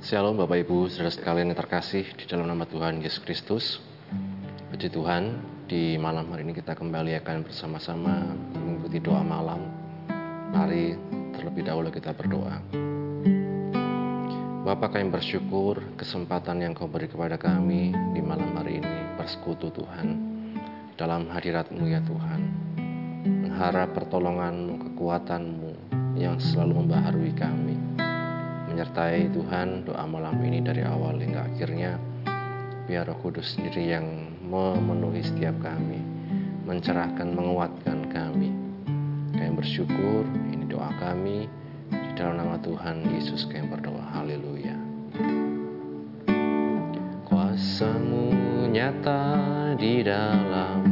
Shalom Bapak Ibu, saudara sekalian yang terkasih di dalam nama Tuhan Yesus Kristus. Puji Tuhan, di malam hari ini kita kembali akan bersama-sama mengikuti doa malam. Mari terlebih dahulu kita berdoa. Bapak kami bersyukur kesempatan yang kau beri kepada kami di malam hari ini bersekutu Tuhan dalam hadiratmu ya Tuhan. Mengharap pertolonganmu, kekuatanmu yang selalu membaharui kami menyertai Tuhan doa malam ini dari awal hingga akhirnya biar Roh Kudus sendiri yang memenuhi setiap kami mencerahkan menguatkan kami. Kami bersyukur ini doa kami di dalam nama Tuhan Yesus kami berdoa. Haleluya. Kuasamu nyata di dalam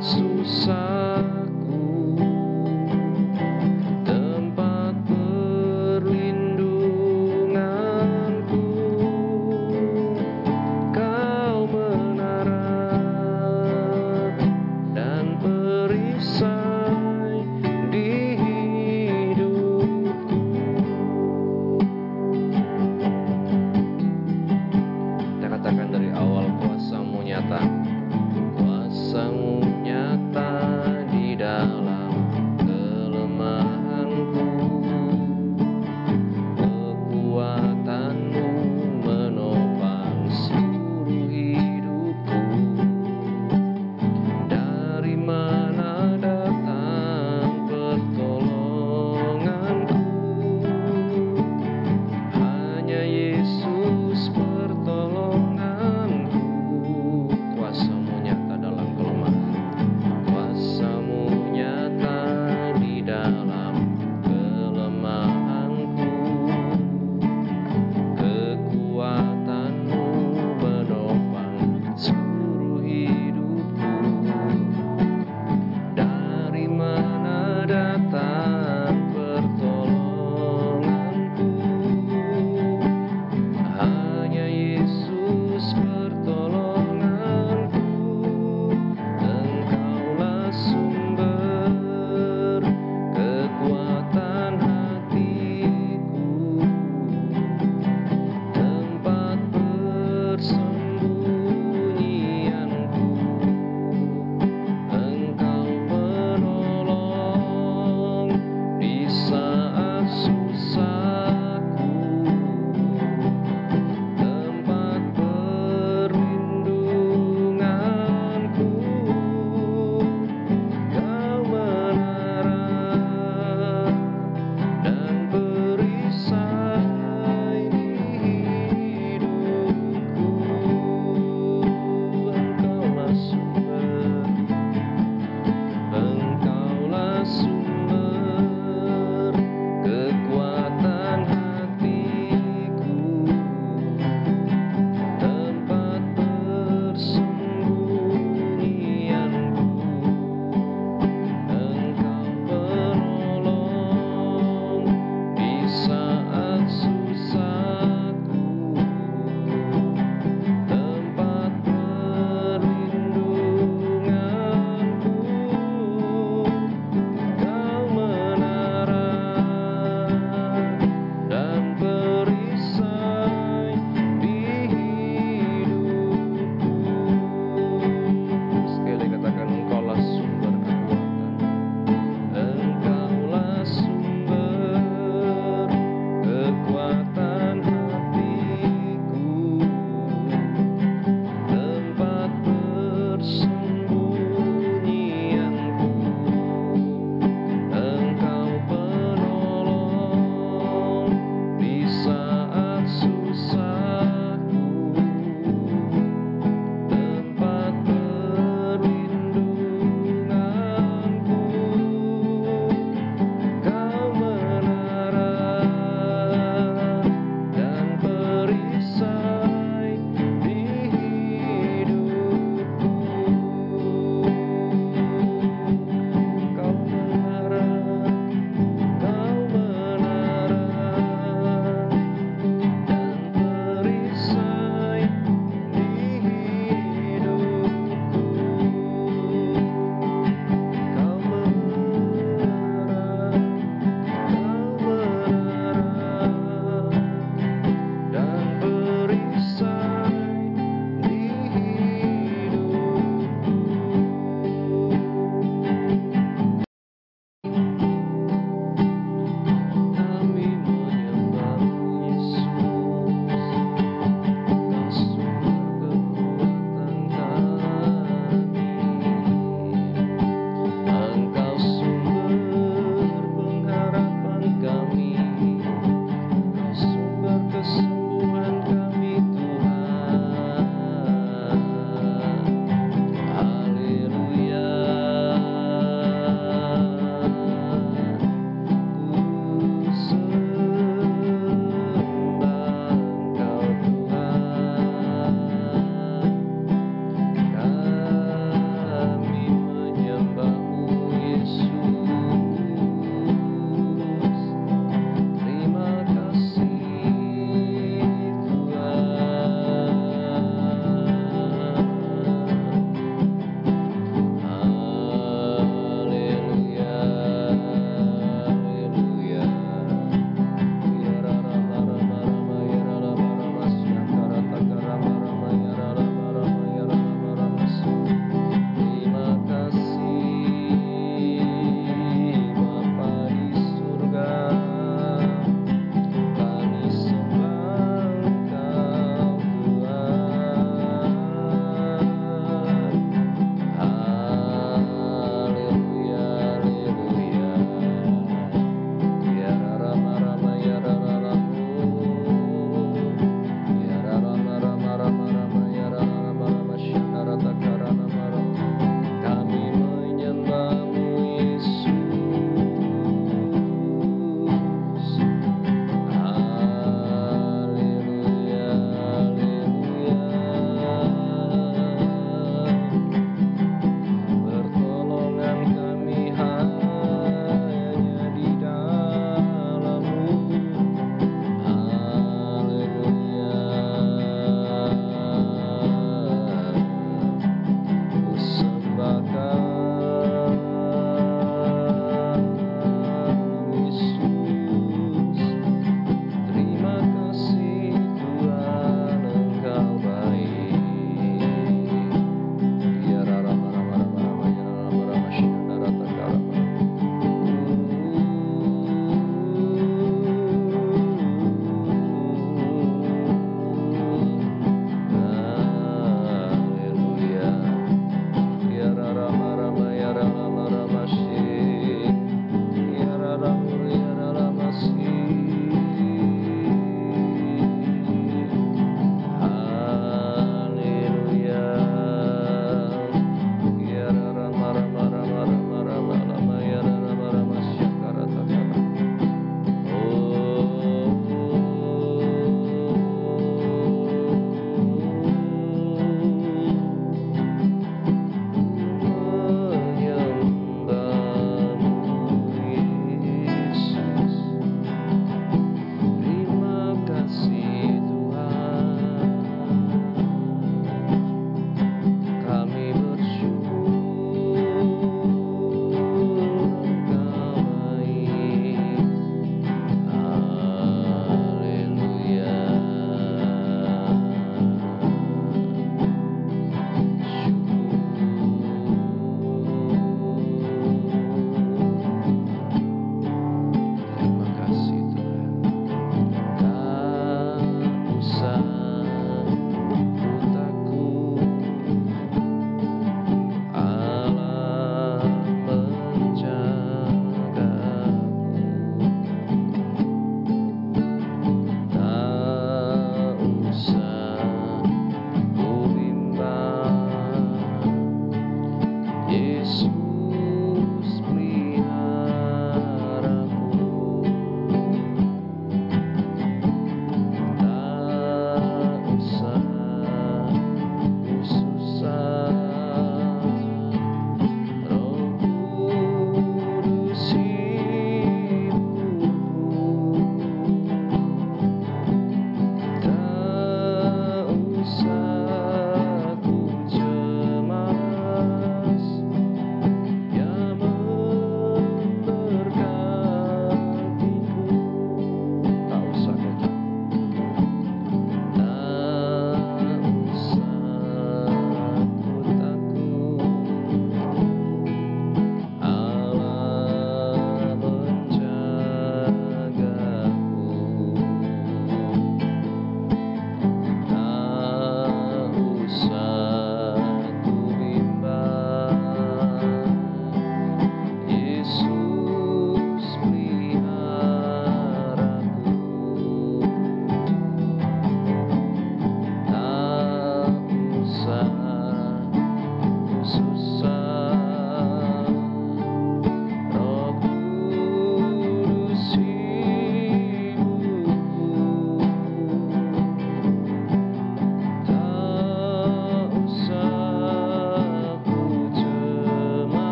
so sad.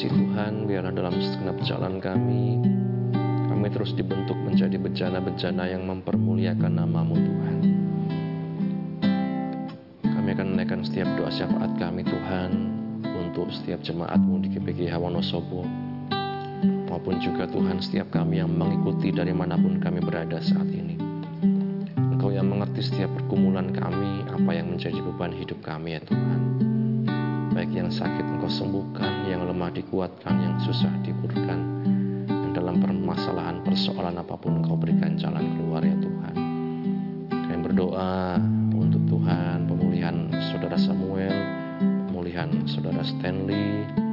Kasih Tuhan biarlah dalam segenap jalan kami kami terus dibentuk menjadi bejana-bejana yang mempermuliakan namamu Tuhan kami akan menaikkan setiap doa syafaat kami Tuhan untuk setiap jemaatmu di GPG Wonosobo maupun juga Tuhan setiap kami yang mengikuti dari mana pun kami berada saat ini. Engkau yang mengerti setiap pergumulan kami, apa yang menjadi beban hidup kami ya Tuhan. Baik yang sakit Engkau sembuhkan, yang lemah dikuatkan, yang susah dikurkan. Dan dalam permasalahan persoalan apa pun Engkau berikan jalan keluar ya Tuhan. Kami berdoa untuk Tuhan pemulihan saudara Samuel, pemulihan saudara Stanley.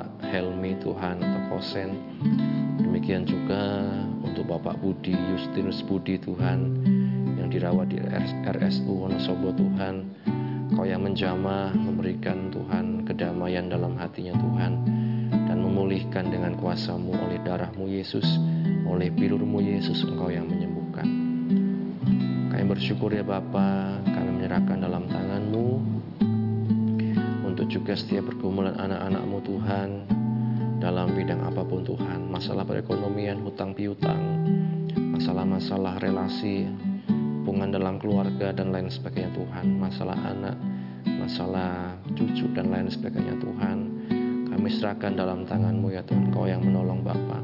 Bapak Helmi Tuhan atau Kosen. Demikian juga untuk Bapak Budi Justinus Budi Tuhan yang dirawat di RSU Wonosobo Tuhan. Kau yang menjamah memberikan Tuhan kedamaian dalam hatinya Tuhan dan memulihkan dengan kuasamu oleh darahmu Yesus, oleh pilurmu Yesus Engkau yang menyembuhkan. Kami bersyukur ya Bapa, kami menyerahkan dalam juga setiap pergumulan anak-anakmu Tuhan. bidang apa pun Tuhan, masalah perekonomian, hutang piutang, masalah-masalah relasi, hubungan dalam keluarga dan lain sebagainya Tuhan, masalah anak, masalah cucu dan lain sebagainya Tuhan. Kami serahkan dalam tangan-Mu ya Tuhan, Kau yang menolong Bapak.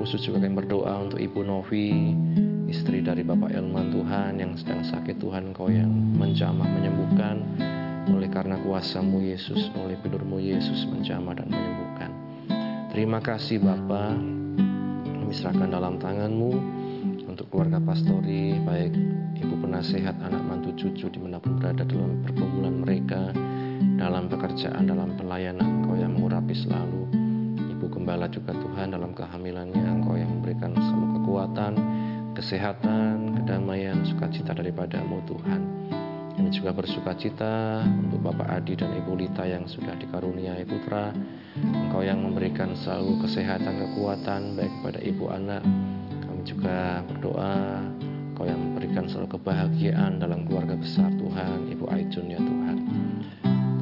Khusus juga kami berdoa untuk Ibu Novi, istri dari Bapak Elman Tuhan yang sedang sakit Tuhan, Kau yang menjamah menyembuhkan oleh karena kuasamu Yesus, oleh pilurmu Yesus menjamah dan menyembuhkan. Terima kasih Bapa, kami serahkan dalam tanganmu untuk keluarga pastori, baik ibu penasehat, anak mantu cucu di mana pun berada dalam pergumulan mereka, dalam pekerjaan, dalam pelayanan, Engkau yang mengurapi selalu. Ibu gembala juga Tuhan dalam kehamilannya, Engkau yang memberikan selalu kekuatan, kesehatan, kedamaian, sukacita daripadamu Tuhan. Kami juga bersuka cita untuk Bapak Adi dan Ibu Lita yang sudah dikaruniai putra. Engkau yang memberikan selalu kesehatan, kekuatan baik kepada ibu anak. Kami juga berdoa Engkau yang memberikan selalu kebahagiaan dalam keluarga besar Tuhan, Ibu Aijun ya Tuhan.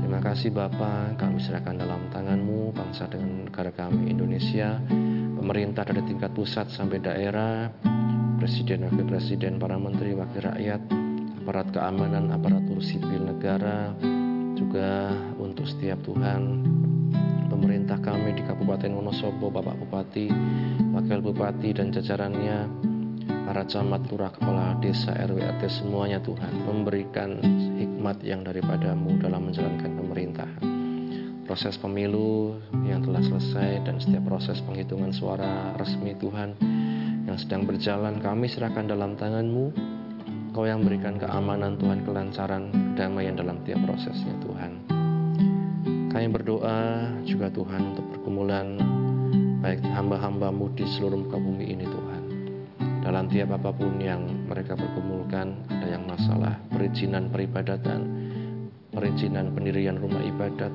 Terima kasih Bapak, kami serahkan dalam tanganmu bangsa dengan negara kami Indonesia, pemerintah dari tingkat pusat sampai daerah, presiden, wakil presiden, para menteri, wakil rakyat, aparat keamanan, aparatur sipil negara, juga untuk setiap Tuhan pemerintah kami di Kabupaten Wonosobo, Bapak Bupati, Wakil Bupati dan jajarannya, para camat, lurah, kepala desa, RW, RT semuanya Tuhan memberikan hikmat yang daripadamu dalam menjalankan pemerintahan. Proses pemilu yang telah selesai dan setiap proses penghitungan suara resmi Tuhan yang sedang berjalan kami serahkan dalam tanganmu Kau yang berikan keamanan Tuhan, kelancaran, kedamaian dalam tiap prosesnya Tuhan. Kami berdoa juga Tuhan untuk pergumulan baik hamba-hambamu di seluruh muka bumi ini Tuhan. Dalam tiap apa pun yang mereka pergumulkan, ada yang masalah perizinan peribadatan, perizinan pendirian rumah ibadat,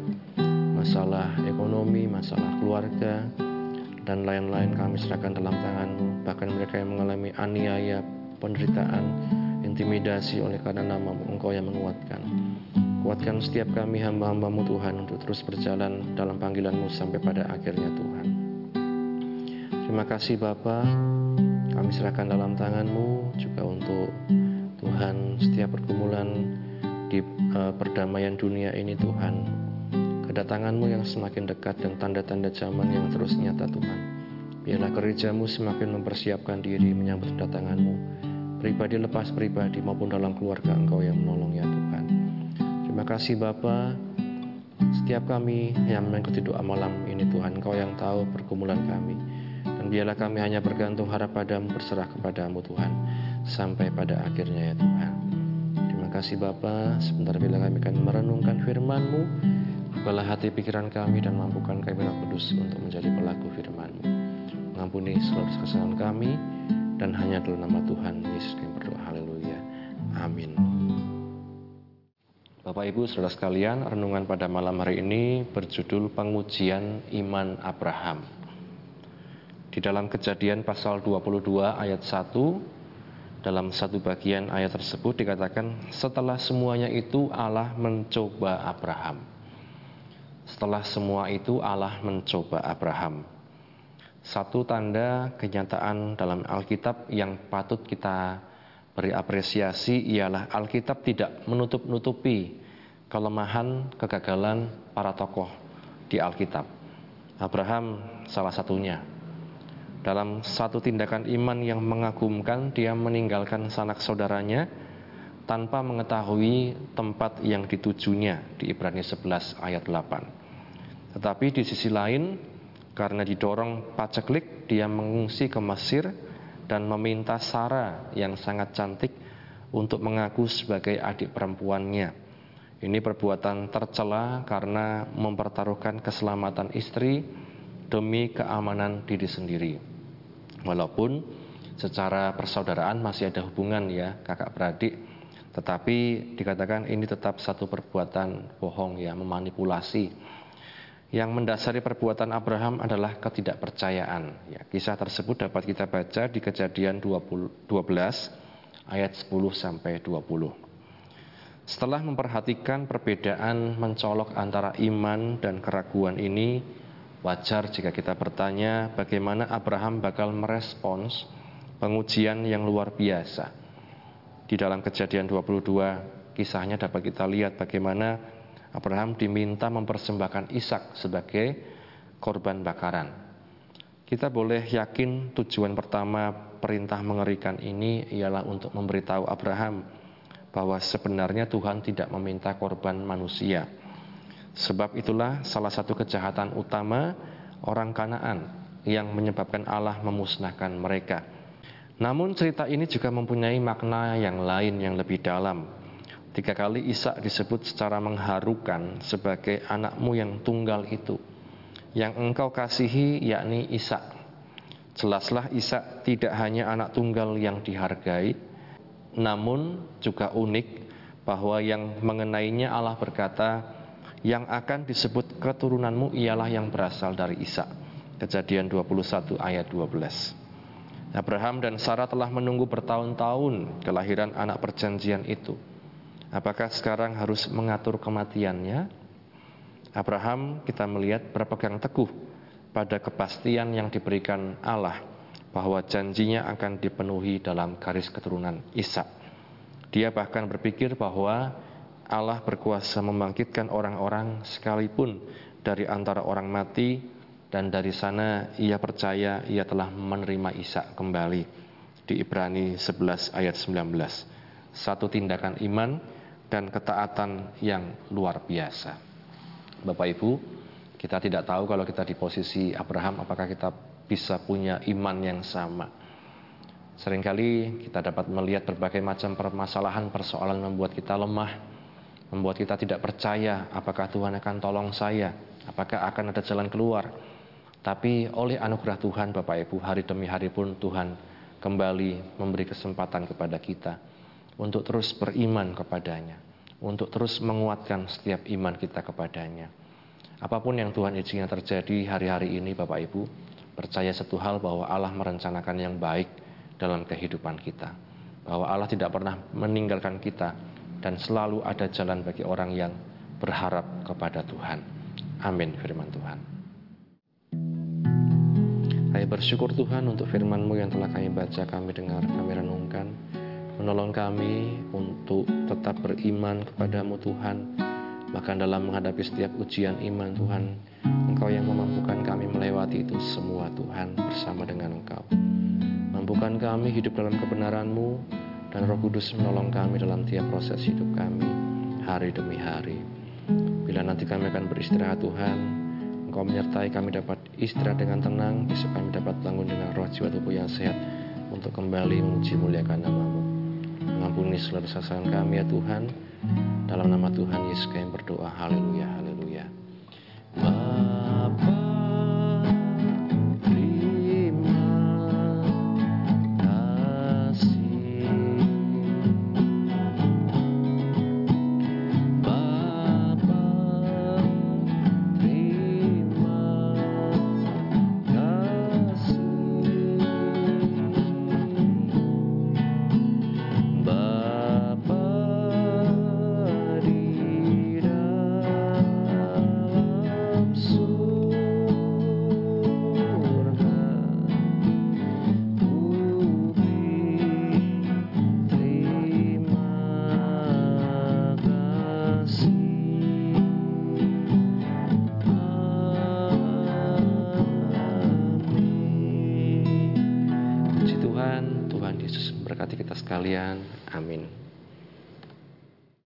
masalah ekonomi, masalah keluarga, dan lain-lain kami serahkan dalam tanganmu. Bahkan mereka yang mengalami aniaya, penderitaan, intimidasi oleh karena nama Engkau yang menguatkan. Kuatkan setiap kami hamba-hambamu Tuhan untuk terus berjalan dalam panggilanmu sampai pada akhirnya Tuhan. Terima kasih Bapa, kami serahkan dalam tanganmu juga untuk Tuhan setiap pergumulan di uh, perdamaian dunia ini Tuhan. Kedatanganmu yang semakin dekat dan tanda-tanda zaman yang terus nyata Tuhan. Biarlah gerejamu semakin mempersiapkan diri menyambut kedatanganmu pribadi lepas pribadi maupun dalam keluarga Engkau yang menolong ya Tuhan. Terima kasih Bapa. Setiap kami yang mengikuti doa malam ini Tuhan, Engkau yang tahu pergumulan kami. Dan biarlah kami hanya bergantung harap padamu, berserah kepadamu Tuhan, sampai pada akhirnya ya Tuhan. Terima kasih Bapa. Sebentar bila kami akan merenungkan firman-Mu, bukalah hati pikiran kami dan mampukan kami Kudus untuk menjadi pelaku firman-Mu. Mengampuni seluruh kesalahan kami, dan hanya dalam nama Tuhan Yesus kami berdoa. Haleluya. Amin. Bapak Ibu Saudara sekalian, renungan pada malam hari ini berjudul Pengujian Iman Abraham. Di dalam Kejadian pasal 22 ayat 1 dalam satu bagian ayat tersebut dikatakan setelah semuanya itu Allah mencoba Abraham. Setelah semua itu Allah mencoba Abraham. Satu tanda kenyataan dalam Alkitab yang patut kita beri apresiasi ialah Alkitab tidak menutup-nutupi kelemahan, kegagalan para tokoh di Alkitab. Abraham salah satunya. Dalam satu tindakan iman yang mengagumkan, dia meninggalkan sanak saudaranya tanpa mengetahui tempat yang ditujunya di Ibrani 11 ayat 8. Tetapi di sisi lain, karena didorong paceklik, dia mengungsi ke Mesir dan meminta Sarah yang sangat cantik untuk mengaku sebagai adik perempuannya. Ini perbuatan tercela karena mempertaruhkan keselamatan istri demi keamanan diri sendiri. Walaupun secara persaudaraan masih ada hubungan ya kakak beradik, tetapi dikatakan ini tetap satu perbuatan bohong ya memanipulasi yang mendasari perbuatan Abraham adalah ketidakpercayaan. Ya, kisah tersebut dapat kita baca di Kejadian 20, 12 ayat 10 sampai 20. Setelah memperhatikan perbedaan mencolok antara iman dan keraguan ini, Wajar jika kita bertanya bagaimana Abraham bakal merespons pengujian yang luar biasa. Di dalam kejadian 22 kisahnya dapat kita lihat bagaimana Abraham diminta mempersembahkan Ishak sebagai korban bakaran. Kita boleh yakin tujuan pertama perintah mengerikan ini ialah untuk memberitahu Abraham bahwa sebenarnya Tuhan tidak meminta korban manusia Sebab itulah salah satu kejahatan utama orang Kanaan yang menyebabkan Allah memusnahkan mereka. Namun cerita ini juga mempunyai makna yang lain yang lebih dalam. Tiga kali Ishak disebut secara mengharukan sebagai anakmu yang tunggal itu. Yang engkau kasihi yakni Ishak. Jelaslah Ishak tidak hanya anak tunggal yang dihargai, namun juga unik bahwa yang mengenainya Allah berkata, yang akan disebut keturunanmu ialah yang berasal dari Ishak. Kejadian 21 ayat 12. Abraham dan Sarah telah menunggu bertahun-tahun kelahiran anak perjanjian itu. Apakah sekarang harus mengatur kematiannya? Abraham kita melihat berpegang teguh pada kepastian yang diberikan Allah bahwa janjinya akan dipenuhi dalam garis keturunan Ishak. Dia bahkan berpikir bahwa Allah berkuasa membangkitkan orang-orang sekalipun dari antara orang mati dan dari sana ia percaya ia telah menerima Isa kembali di Ibrani 11 ayat 19 satu tindakan iman dan ketaatan yang luar biasa. Bapak Ibu kita tidak tahu kalau kita di posisi Abraham apakah kita bisa punya iman yang sama. Seringkali kita dapat melihat berbagai macam permasalahan persoalan membuat kita lemah membuat kita tidak percaya apakah Tuhan akan tolong saya, apakah akan ada jalan keluar. Tapi oleh anugerah Tuhan Bapak Ibu, hari demi hari pun Tuhan kembali memberi kesempatan kepada kita untuk terus beriman kepadanya, untuk terus menguatkan setiap iman kita kepadanya. Apa pun yang Tuhan izinkan terjadi hari-hari ini Bapak Ibu, percaya satu hal bahwa Allah merencanakan yang baik dalam kehidupan kita. Bahwa Allah tidak pernah meninggalkan kita, dan selalu ada jalan bagi orang yang berharap kepada Tuhan. Amin firman Tuhan. Saya bersyukur Tuhan untuk firman-Mu yang telah kami baca, kami dengar, kami renungkan. Menolong kami untuk tetap beriman kepadamu Tuhan. Bahkan dalam menghadapi setiap ujian iman Tuhan, Engkau yang memampukan kami melewati itu semua Tuhan bersama dengan Engkau. Mampukan kami hidup dalam kebenaran-Mu, dan Roh Kudus menolong kami dalam tiap proses hidup kami hari demi hari. Bila nanti kami akan beristirahat Tuhan, Engkau menyertai kami dapat istirahat dengan tenang, besok kami dapat bangun dengan roh jiwa tubuh yang sehat untuk kembali memuji muliakan namamu. Mengampuni seluruh kesalahan kami ya Tuhan, dalam nama Tuhan Yesus kami berdoa, haleluya,